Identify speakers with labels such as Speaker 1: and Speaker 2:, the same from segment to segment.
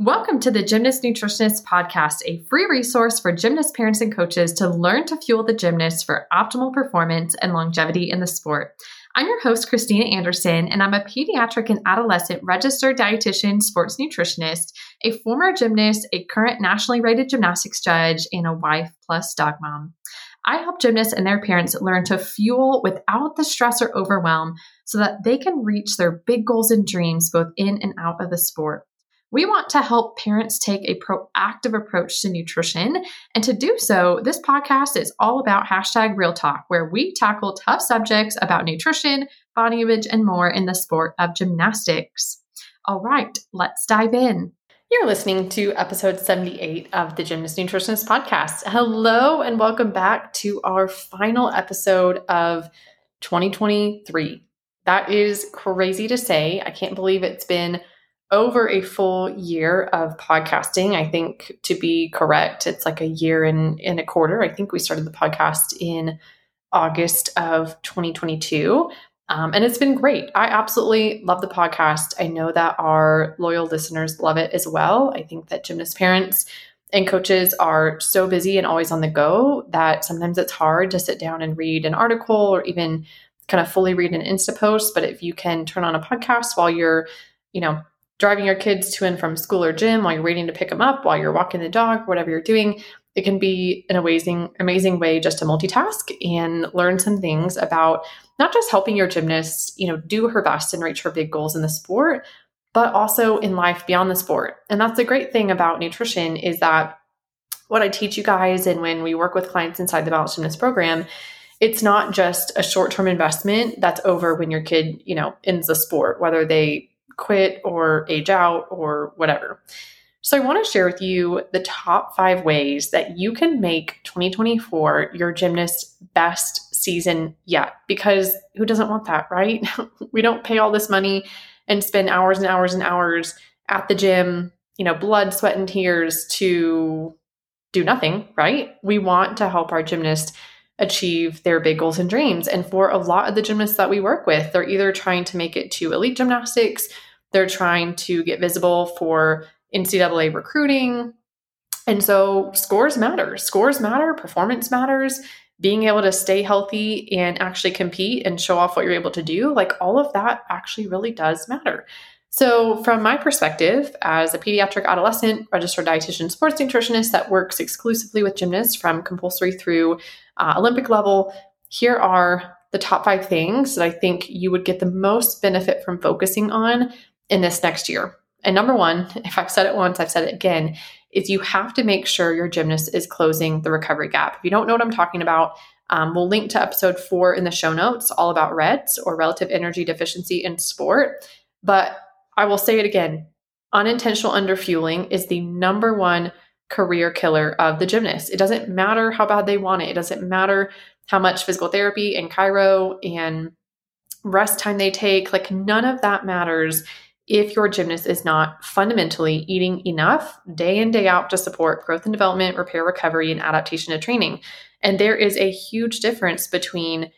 Speaker 1: Welcome to the Gymnast Nutritionist Podcast, a free resource for gymnast parents and coaches to learn to fuel the gymnast for optimal performance and longevity in the sport. I'm your host, Christina Anderson, and I'm a pediatric and adolescent registered dietitian, sports nutritionist, a former gymnast, a current nationally rated gymnastics judge, and a wife plus dog mom. I help gymnasts and their parents learn to fuel without the stress or overwhelm so that they can reach their big goals and dreams both in and out of the sport. We want to help parents take a proactive approach to nutrition. And to do so, this podcast is all about hashtag real talk, where we tackle tough subjects about nutrition, body image, and more in the sport of gymnastics. All right, let's dive in. You're listening to episode 78 of the Gymnast Nutritionist Podcast. Hello, and welcome back to our final episode of 2023. That is crazy to say. I can't believe it's been over a full year of podcasting. I think to be correct, it's like a year and in a quarter. I think we started the podcast in August of 2022. Um, and it's been great. I absolutely love the podcast. I know that our loyal listeners love it as well. I think that gymnast parents and coaches are so busy and always on the go that sometimes it's hard to sit down and read an article or even kind of fully read an Insta post. But if you can turn on a podcast while you're, you know, driving your kids to and from school or gym, while you're waiting to pick them up, while you're walking the dog, whatever you're doing, it can be an amazing, amazing way just to multitask and learn some things about not just helping your gymnast, you know, do her best and reach her big goals in the sport, but also in life beyond the sport. And that's the great thing about nutrition is that what I teach you guys and when we work with clients inside the Balanced Gymnast program, it's not just a short-term investment that's over when your kid, you know, ends the sport, whether they quit or age out or whatever. So, I want to share with you the top five ways that you can make 2024 your gymnast's best season yet. Because who doesn't want that, right? we don't pay all this money and spend hours and hours and hours at the gym, you know, blood, sweat, and tears to do nothing, right? We want to help our gymnast achieve their big goals and dreams. And for a lot of the gymnasts that we work with, they're either trying to make it to elite gymnastics, they're trying to get visible for NCAA recruiting. And so scores matter. Scores matter, performance matters, being able to stay healthy and actually compete and show off what you're able to do, like all of that actually really does matter. So, from my perspective, as a pediatric adolescent registered dietitian sports nutritionist that works exclusively with gymnasts from compulsory through uh, Olympic level, here are the top five things that I think you would get the most benefit from focusing on in this next year. And number one, if I've said it once, I've said it again, is you have to make sure your gymnast is closing the recovery gap. If you don't know what I'm talking about, um, we'll link to episode four in the show notes, all about REDS or relative energy deficiency in sport. But I will say it again unintentional underfueling is the number one career killer of the gymnast. It doesn't matter how bad they want it, it doesn't matter how much physical therapy and chiro and rest time they take. Like, none of that matters if your gymnast is not fundamentally eating enough day in, day out to support growth and development, repair, recovery, and adaptation to training. And there is a huge difference between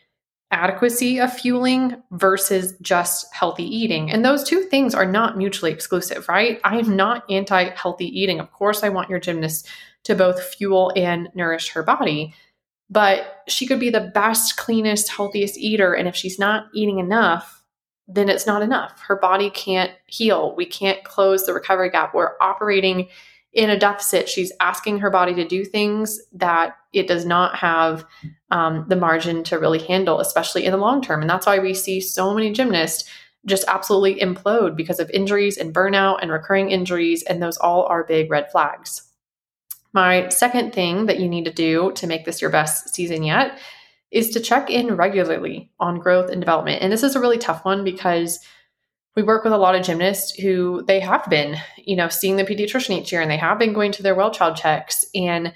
Speaker 1: adequacy of fueling versus just healthy eating. And those two things are not mutually exclusive, right? I am not anti healthy eating. Of course, I want your gymnast to both fuel and nourish her body, but she could be the best, cleanest, healthiest eater. And if she's not eating enough, then it's not enough. Her body can't heal. We can't close the recovery gap. We're operating in a deficit. She's asking her body to do things that it does not have um, the margin to really handle, especially in the long term. And that's why we see so many gymnasts just absolutely implode because of injuries and burnout and recurring injuries. And those all are big red flags. My second thing that you need to do to make this your best season yet is to check in regularly on growth and development. And this is a really tough one because we work with a lot of gymnasts who they have been, you know, seeing the pediatrician each year and they have been going to their well child checks. And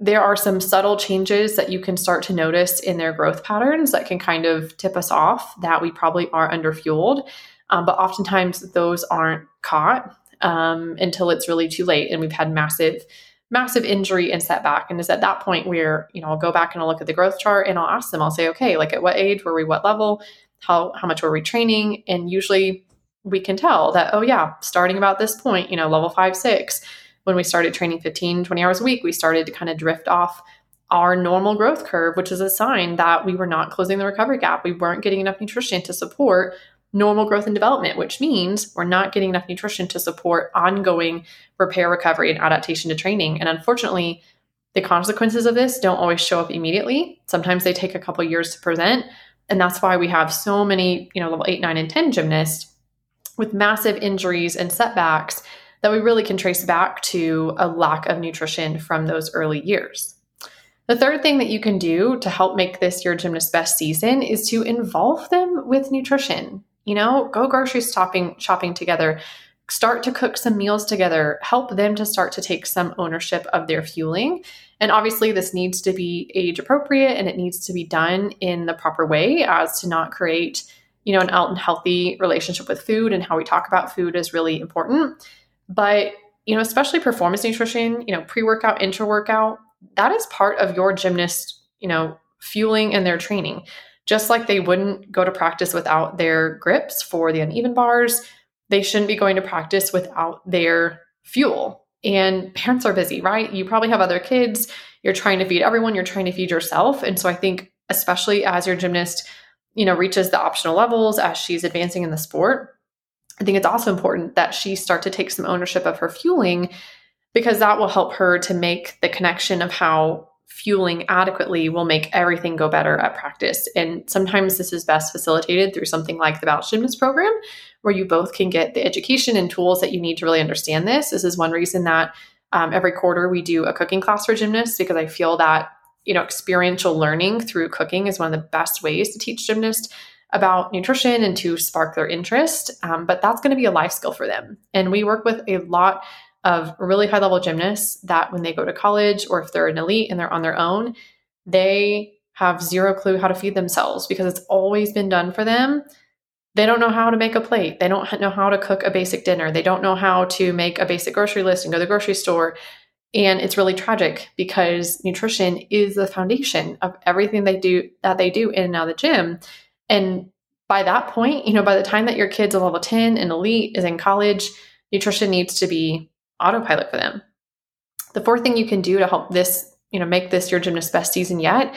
Speaker 1: there are some subtle changes that you can start to notice in their growth patterns that can kind of tip us off that we probably are underfueled. Um, but oftentimes those aren't caught um, until it's really too late and we've had massive massive injury and setback and it's at that point where you know i'll go back and i'll look at the growth chart and i'll ask them i'll say okay like at what age were we what level how how much were we training and usually we can tell that, oh, yeah, starting about this point, you know, level five, six, when we started training 15, 20 hours a week, we started to kind of drift off our normal growth curve, which is a sign that we were not closing the recovery gap. We weren't getting enough nutrition to support normal growth and development, which means we're not getting enough nutrition to support ongoing repair, recovery, and adaptation to training. And unfortunately, the consequences of this don't always show up immediately. Sometimes they take a couple years to present. And that's why we have so many, you know, level eight, nine, and 10 gymnasts with massive injuries and setbacks that we really can trace back to a lack of nutrition from those early years. The third thing that you can do to help make this your gymnast best season is to involve them with nutrition. You know, go grocery shopping shopping together, start to cook some meals together, help them to start to take some ownership of their fueling. And obviously, this needs to be age appropriate and it needs to be done in the proper way as to not create, you know, an unhealthy relationship with food and how we talk about food is really important. But, you know, especially performance nutrition, you know, pre workout, intra workout, that is part of your gymnast, you know, fueling and their training. Just like they wouldn't go to practice without their grips for the uneven bars, they shouldn't be going to practice without their fuel. And parents are busy, right? You probably have other kids. You're trying to feed everyone, you're trying to feed yourself. And so I think, especially as your gymnast, you know, reaches the optional levels as she's advancing in the sport, I think it's also important that she start to take some ownership of her fueling because that will help her to make the connection of how fueling adequately will make everything go better at practice. And sometimes this is best facilitated through something like the Balanced Gymnast program, where you both can get the education and tools that you need to really understand this. This is one reason that um, every quarter we do a cooking class for gymnasts because I feel that you know experiential learning through cooking is one of the best ways to teach gymnasts about nutrition and to spark their interest. Um, but that's going to be a life skill for them. And we work with a lot of really high level gymnasts that when they go to college or if they're an elite and they're on their own, they have zero clue how to feed themselves because it's always been done for them. They don't know how to make a plate. They don't know how to cook a basic dinner. They don't know how to make a basic grocery list and go to the grocery store. And it's really tragic because nutrition is the foundation of everything they do that they do in and out of the gym. And by that point, you know, by the time that your kid's a level 10 and elite is in college, nutrition needs to be autopilot for them. The fourth thing you can do to help this, you know, make this your gymnast best season yet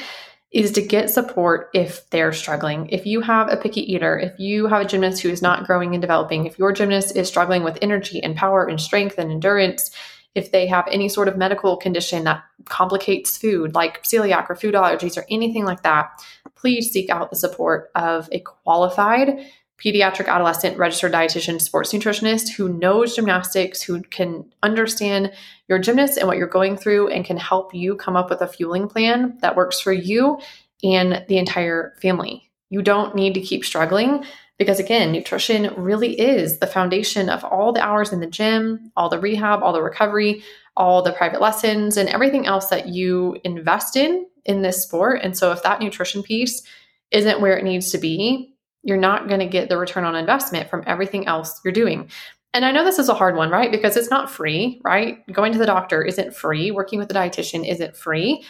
Speaker 1: is to get support if they're struggling. If you have a picky eater, if you have a gymnast who is not growing and developing, if your gymnast is struggling with energy and power and strength and endurance, if they have any sort of medical condition that complicates food, like celiac or food allergies or anything like that, please seek out the support of a qualified pediatric adolescent registered dietitian sports nutritionist who knows gymnastics who can understand your gymnast and what you're going through and can help you come up with a fueling plan that works for you and the entire family. You don't need to keep struggling because again nutrition really is the foundation of all the hours in the gym all the rehab all the recovery all the private lessons and everything else that you invest in in this sport. And so if that nutrition piece isn't where it needs to be you're not going to get the return on investment from everything else you're doing. And I know this is a hard one, right? Because it's not free, right? Going to the doctor isn't free, working with a dietitian isn't free.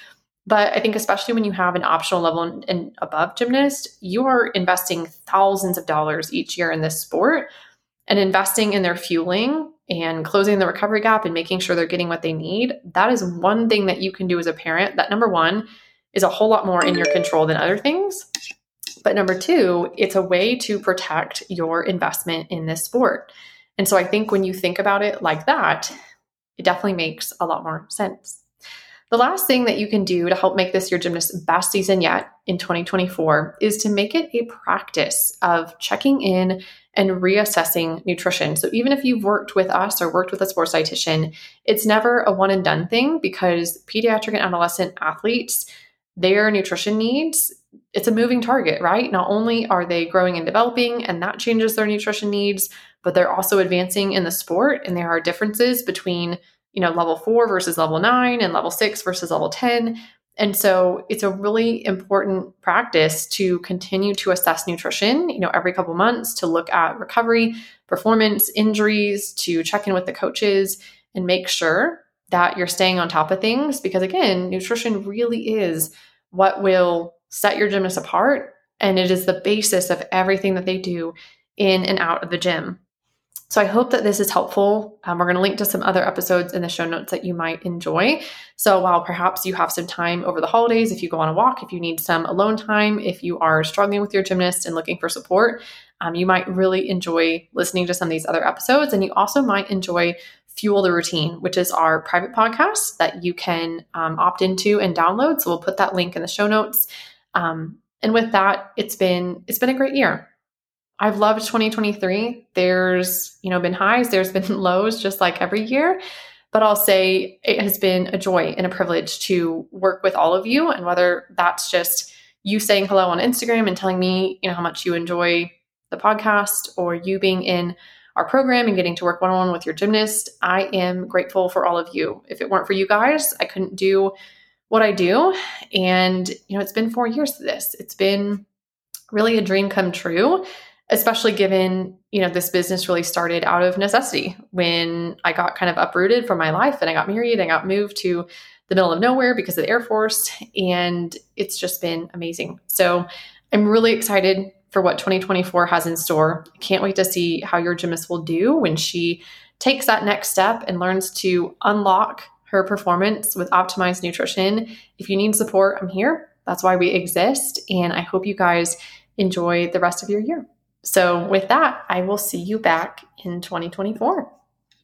Speaker 1: But I think, especially when you have an optional level and above gymnast, you are investing thousands of dollars each year in this sport and investing in their fueling and closing the recovery gap and making sure they're getting what they need. That is one thing that you can do as a parent. That number one is a whole lot more in your control than other things. But number two, it's a way to protect your investment in this sport. And so I think when you think about it like that, it definitely makes a lot more sense. The last thing that you can do to help make this your gymnast's best season yet in 2024 is to make it a practice of checking in and reassessing nutrition. So even if you've worked with us or worked with a sports dietitian, it's never a one and done thing because pediatric and adolescent athletes, their nutrition needs it's a moving target, right? Not only are they growing and developing, and that changes their nutrition needs, but they're also advancing in the sport. And there are differences between, you know, level four versus level nine and level six versus level 10. And so it's a really important practice to continue to assess nutrition, you know, every couple months to look at recovery, performance, injuries, to check in with the coaches and make sure that you're staying on top of things because again, nutrition really is what will set your gymnast apart. And it is the basis of everything that they do in and out of the gym. So I hope that this is helpful. Um, we're going to link to some other episodes in the show notes that you might enjoy. So while perhaps you have some time over the holidays, if you go on a walk, if you need some alone time, if you are struggling with your gymnast and looking for support, um, you might really enjoy listening to some of these other episodes. And you also might enjoy Fuel the Routine, which is our private podcast that you can um, opt into and download. So we'll put that link in the show notes. Um, and with that, it's been it's been a great year. I've loved 2023. There's, you know, been highs, there's been lows just like every year, but I'll say it has been a joy and a privilege to work with all of you and whether that's just you saying hello on Instagram and telling me, you know, how much you enjoy the podcast or you being in our program and getting to work one on one with your gymnast, I am grateful for all of you. If it weren't for you guys, I couldn't do what I do. And, you know, it's been four years to this. It's been really a dream come true especially given you know this business really started out of necessity when i got kind of uprooted from my life and i got married and got moved to the middle of nowhere because of the air force and it's just been amazing so i'm really excited for what 2024 has in store can't wait to see how your gymnast will do when she takes that next step and learns to unlock her performance with optimized nutrition if you need support i'm here that's why we exist and i hope you guys enjoy the rest of your year so, with that, I will see you back in 2024.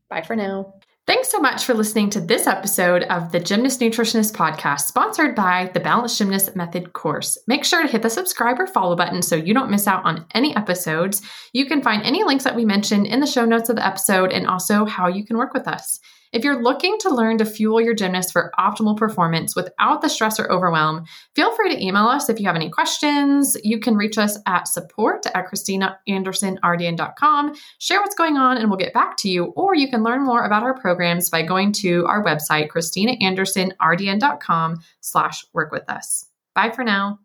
Speaker 1: Bye for now. Thanks so much for listening to this episode of the Gymnast Nutritionist Podcast, sponsored by the Balanced Gymnast Method course. Make sure to hit the subscribe or follow button so you don't miss out on any episodes. You can find any links that we mentioned in the show notes of the episode and also how you can work with us. If you're looking to learn to fuel your gymnast for optimal performance without the stress or overwhelm, feel free to email us if you have any questions. You can reach us at support at christinaandersonrdn.com, share what's going on, and we'll get back to you. Or you can learn more about our programs by going to our website, christinaandersonrdn.com slash work with us. Bye for now.